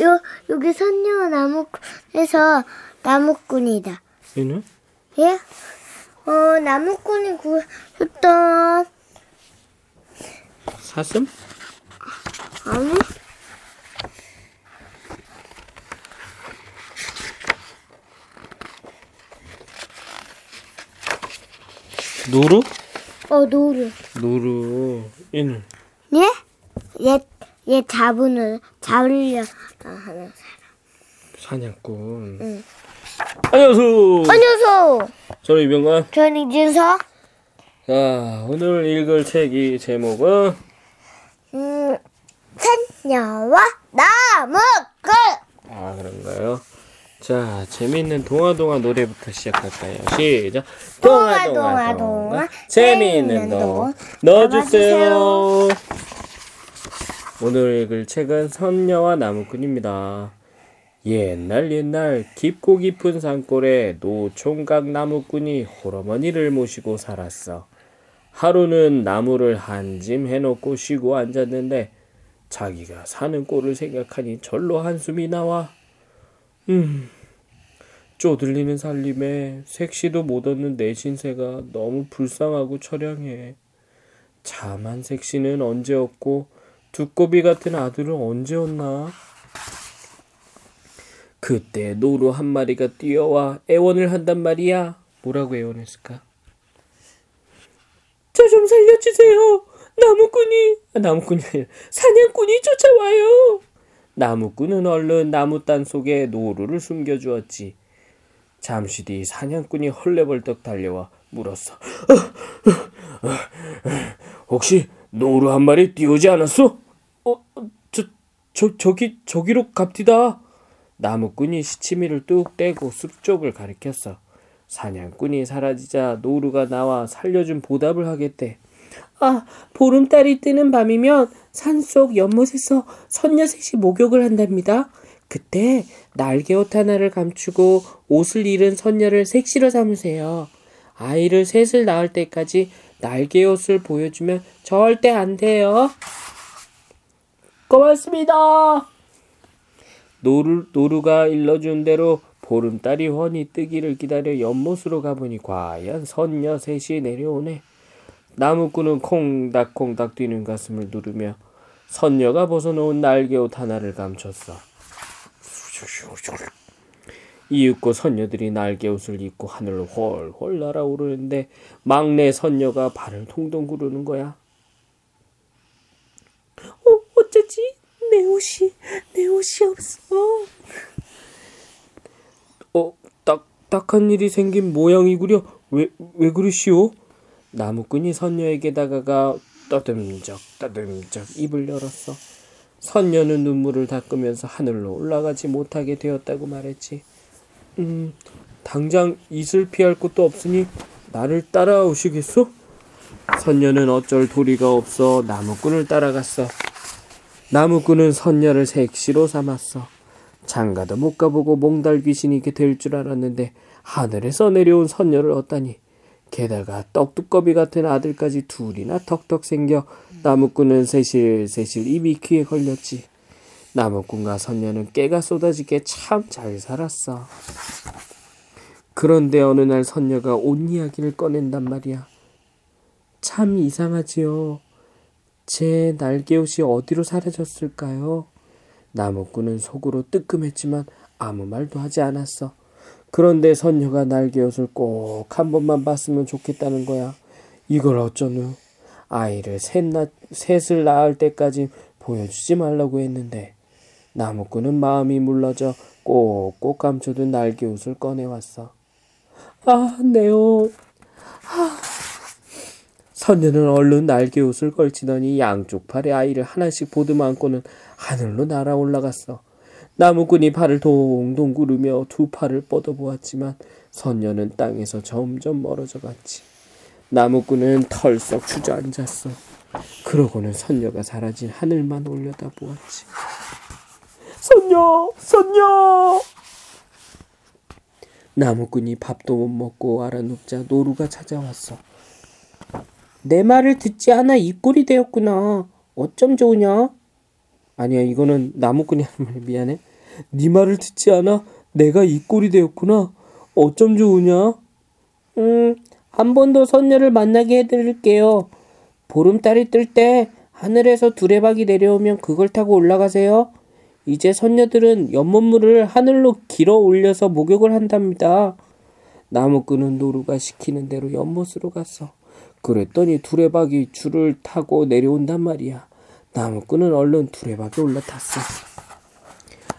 요, 여기 선녀 나무에서 나무꾼이다. 얘는? 예? 어, 나무꾼이 구했던, 사슴? 아니? 노루? 어, 노루. 노루. 얘는? 예? 얘, 얘 잡으려 사람. 사냥꾼. 응. 안녕하세요. 안녕하세요. 저는 이병관. 저는 이준서. 자, 오늘 읽을 책이 제목은 음, 선녀와 나무꾼. 아 그런가요? 자, 재미있는 동화동화 노래부터 시작할까요? 시작. 동화, 동화, 동화. 재미있는 동화 넣어주세요. 오늘 읽을 책은 선녀와 나무꾼입니다. 옛날 옛날 깊고 깊은 산골에 노총각 나무꾼이 홀어머니를 모시고 살았어. 하루는 나무를 한 짐 해놓고 쉬고 앉았는데 자기가 사는 꼴을 생각하니 절로 한숨이 나와. 음, 쪼들리는 살림에 색시도 못 얻는 내 신세가 너무 불쌍하고 처량해. 참한 색시는 언제 얻고 두꺼비 같은 아들은 언제 얻나? 그때 노루 한 마리가 뛰어와 애원을 한단 말이야. 뭐라고 애원했을까? 저 좀 살려주세요. 나무꾼이, 아, 나무꾼이 사냥꾼이 쫓아와요. 나무꾼은 얼른 나무단 속에 노루를 숨겨주었지. 잠시 뒤 사냥꾼이 헐레벌떡 달려와 물었어. 혹시 노루 한 마리 뛰어오지 않았어? 어, 저, 저, 저기, 저기로 갑디다. 나무꾼이 시치미를 뚝 떼고 숲 쪽을 가리켰어. 사냥꾼이 사라지자 노루가 나와 살려준 보답을 하겠대. 아, 보름달이 뜨는 밤이면 산속 연못에서 선녀셋이 목욕을 한답니다. 그때 날개옷 하나를 감추고 옷을 잃은 선녀를 색시로 삼으세요. 아이를 셋을 낳을 때까지 날개옷을 보여주면 절대 안 돼요. 고맙습니다. 노루, 노루가 일러준 대로 보름달이 훤히 뜨기를 기다려 연못으로 가보니 과연 선녀 셋이 내려오네. 나무꾼은 콩닥콩닥 뛰는 가슴을 누르며 선녀가 벗어놓은 날개옷 하나를 감췄어. 이윽고 선녀들이 날개옷을 입고 하늘로 훨훨 날아오르는데 막내 선녀가 발을 통통 구르는 거야. 어, 어쩌지? 내 옷이, 내 옷이 없어. 어, 딱, 딱한 일이 생긴 모양이구려. 왜, 왜 그러시오? 나무꾼이 선녀에게 다가가 떠듬적, 떠듬적 입을 열었어. 선녀는 눈물을 닦으면서 하늘로 올라가지 못하게 되었다고 말했지. 음, 당장 이슬 피할 곳도 없으니 나를 따라오시겠소? 선녀는 어쩔 도리가 없어 나무꾼을 따라갔어. 나무꾼은 선녀를 색시로 삼았어. 장가도 못 가보고 몽달 귀신이 될줄 알았는데 하늘에서 내려온 선녀를 얻다니. 게다가 떡두꺼비 같은 아들까지 둘이나 턱턱 생겨 나무꾼은 세실세실 입이 귀에 걸렸지. 나무꾼과 선녀는 깨가 쏟아지게 참 잘 살았어. 그런데 어느 날 선녀가 옷 이야기를 꺼낸단 말이야. 참 이상하지요. 제 날개옷이 어디로 사라졌을까요? 나무꾼은 속으로 뜨끔했지만 아무 말도 하지 않았어. 그런데 선녀가 날개옷을 꼭 한 번만 봤으면 좋겠다는 거야. 이걸 어쩌누? 아이를 셋 나, 셋을 낳을 때까지 보여주지 말라고 했는데 나무꾼은 마음이 물러져 꼭꼭 감춰둔 날개옷을 꺼내왔어. 아, 내 옷. 아. 선녀는 얼른 날개옷을 걸치더니 양쪽 팔에 아이를 하나씩 보듬어 안고는 하늘로 날아 올라갔어. 나무꾼이 팔을 동동 구르며 두 팔을 뻗어보았지만 선녀는 땅에서 점점 멀어져 갔지. 나무꾼은 털썩 주저앉았어. 그러고는 선녀가 사라진 하늘만 올려다보았지. 선녀, 선녀! 나무꾼이 밥도 못 먹고 알아눕자 노루가 찾아왔어. 내 말을 듣지 않아 입꼬리 되었구나. 어쩜 좋으냐? 아니야 이거는 나무꾼이 하는 말 미안해. 네 말을 듣지 않아? 내가 이 꼴이 되었구나. 어쩜 좋으냐? 음, 한 번 더 선녀를 만나게 해드릴게요. 보름달이 뜰 때 하늘에서 두레박이 내려오면 그걸 타고 올라가세요. 이제 선녀들은 연못물을 하늘로 길어 올려서 목욕을 한답니다. 나무꾼은 노루가 시키는 대로 연못으로 갔어. 그랬더니 두레박이 줄을 타고 내려온단 말이야. 나무꾼은 얼른 두레박에 올라탔어.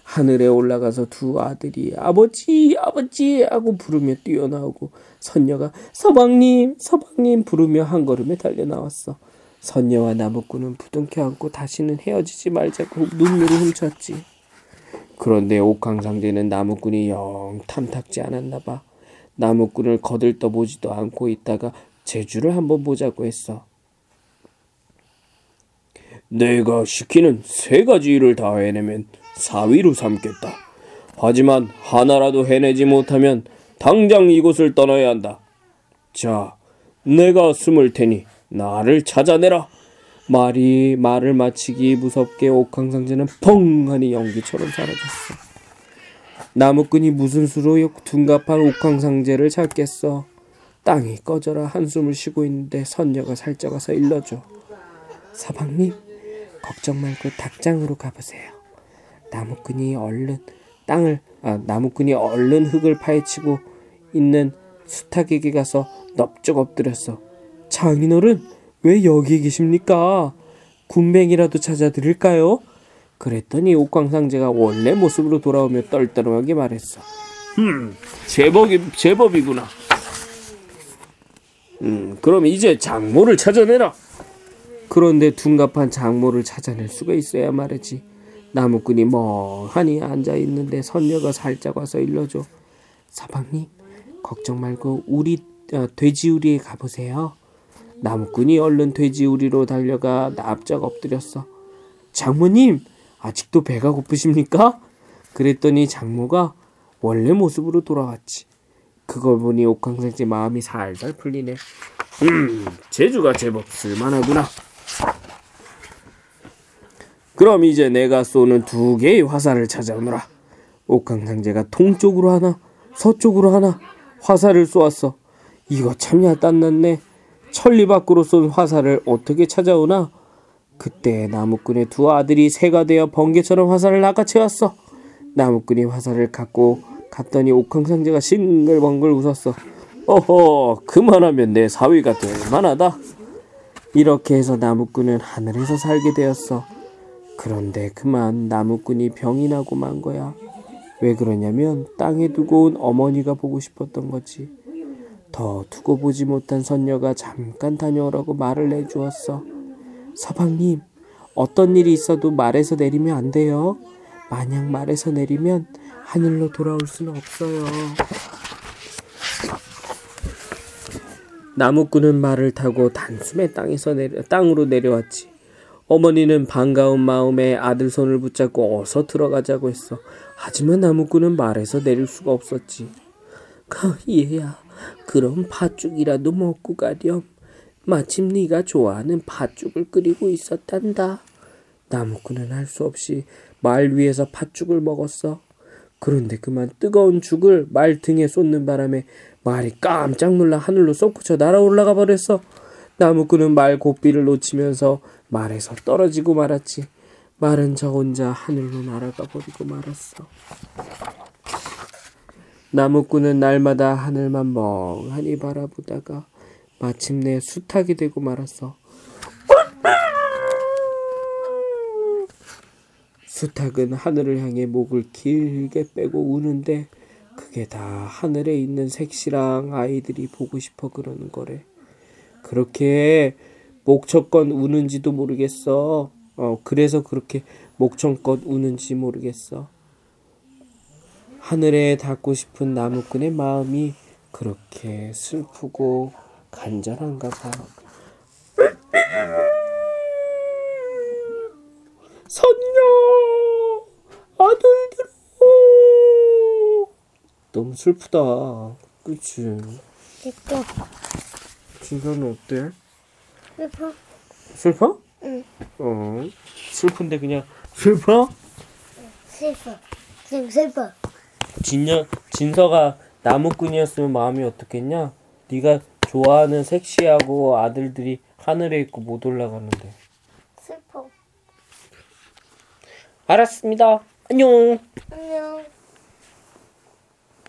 하늘에 올라가서 두 아들이 아버지 아버지 하고 부르며 뛰어나오고 선녀가 서방님 서방님 부르며 한 걸음에 달려 나왔어. 선녀와 나무꾼은 부둥켜 안고 다시는 헤어지지 말자고 눈물을 훔쳤지. 그런데 옥황상제는 나무꾼이 영 탐탁지 않았나 봐. 나무꾼을 거들떠 보지도 않고 있다가 제주를 한번 보자고 했어. 내가 시키는 세 가지 일을 다 해내면 사위로 삼겠다. 하지만 하나라도 해내지 못하면 당장 이곳을 떠나야 한다. 자, 내가 숨을 테니 나를 찾아내라. 말이 말을 마치기 무섭게 옥황상제는 펑하니 연기처럼 사라졌어. 나무꾼이 무슨 수로 둔갑한 옥황상제를 찾겠어. 땅이 꺼져라 한숨을 쉬고 있는데 선녀가 살짝 와서 일러줘. 서방님, 걱정 말고 닭장으로 가보세요. 나무꾼이 얼른 땅을 아, 나무꾼이 얼른 흙을 파헤치고 있는 수탉에게 가서 넙죽 엎드렸어. 장인어른 왜 여기 계십니까? 군뱅이라도 찾아드릴까요? 그랬더니 옥광상제가 원래 모습으로 돌아오며 떨떠름하게 말했어. 음, 제법이 제법이구나. 음, 그럼 이제 장모를 찾아내라. 그런데 둔갑한 장모를 찾아낼 수가 있어야 말이지. 나무꾼이 멍하니 앉아 있는데 선녀가 살짝 와서 일러줘. 사방님, 걱정 말고 우리 어, 돼지우리에 가보세요. 나무꾼이 얼른 돼지우리로 달려가 납작 엎드렸어. 장모님, 아직도 배가 고프십니까? 그랬더니 장모가 원래 모습으로 돌아왔지. 그걸 보니 옥황상제 마음이 살살 풀리네. 음, 제주가 제법 쓸만하구나. 그럼 이제 내가 쏘는 두 개의 화살을 찾아오너라. 옥황상제가 동쪽으로 하나, 서쪽으로 하나 화살을 쏘았어. 이거 참야 딴났네. 천리 밖으로 쏜 화살을 어떻게 찾아오나? 그때 나무꾼의 두 아들이 새가 되어 번개처럼 화살을 낚아채웠어. 나무꾼이 화살을 갖고 갔더니 옥황 상제가 싱글벙글 웃었어. 어허, 그만하면 내 사위가 될 만하다. 이렇게 해서 나무꾼은 하늘에서 살게 되었어. 그런데 그만 나무꾼이 병이 나고 만 거야. 왜 그러냐면 땅에 두고 온 어머니가 보고 싶었던 거지. 더 두고 보지 못한 선녀가 잠깐 다녀오라고 말을 내주었어. 서방님, 어떤 일이 있어도 말에서 내리면 안 돼요. 만약 말에서 내리면 하늘로 돌아올 수는 없어요. 나무꾼은 말을 타고 단숨에 땅에서 내려, 땅으로 내려왔지. 어머니는 반가운 마음에 아들 손을 붙잡고 어서 들어가자고 했어. 하지만 나무꾼은 말에서 내릴 수가 없었지. 그 얘야, 그럼 팥죽이라도 먹고 가렴. 마침 네가 좋아하는 팥죽을 끓이고 있었단다. 나무꾼은 할 수 없이 말 위에서 팥죽을 먹었어. 그런데 그만 뜨거운 죽을 말 등에 쏟는 바람에 말이 깜짝 놀라 하늘로 솟구쳐 날아올라가 버렸어. 나무꾼은 말 고삐를 놓치면서 말에서 떨어지고 말았지. 말은 저 혼자 하늘로 날아가 버리고 말았어. 나무꾼은 날마다 하늘만 멍하니 바라보다가 마침내 수탉이 되고 말았어. 수탉은 하늘을 향해 목을 길게 빼고 우는데 그게 다 하늘에 있는 색시랑 아이들이 보고 싶어 그러는 거래. 그렇게 목청껏 우는지도 모르겠어. 어, 그래서 그렇게 목청껏 우는지 모르겠어. 하늘에 닿고 싶은 나무꾼의 마음이 그렇게 슬프고 간절한가 봐. 선녀 아들들아 너무 슬프다 그치 예뻐. 진서는 어때? 예뻐. 슬퍼? 응. 어 슬픈데 그냥 슬퍼? 슬퍼. 지금 슬퍼. 진여, 진서가 나무꾼이었으면 마음이 어떻겠냐? 네가 좋아하는 섹시하고 아들들이 하늘에 있고 못 올라가는데. 슬퍼. 알았습니다. 안녕.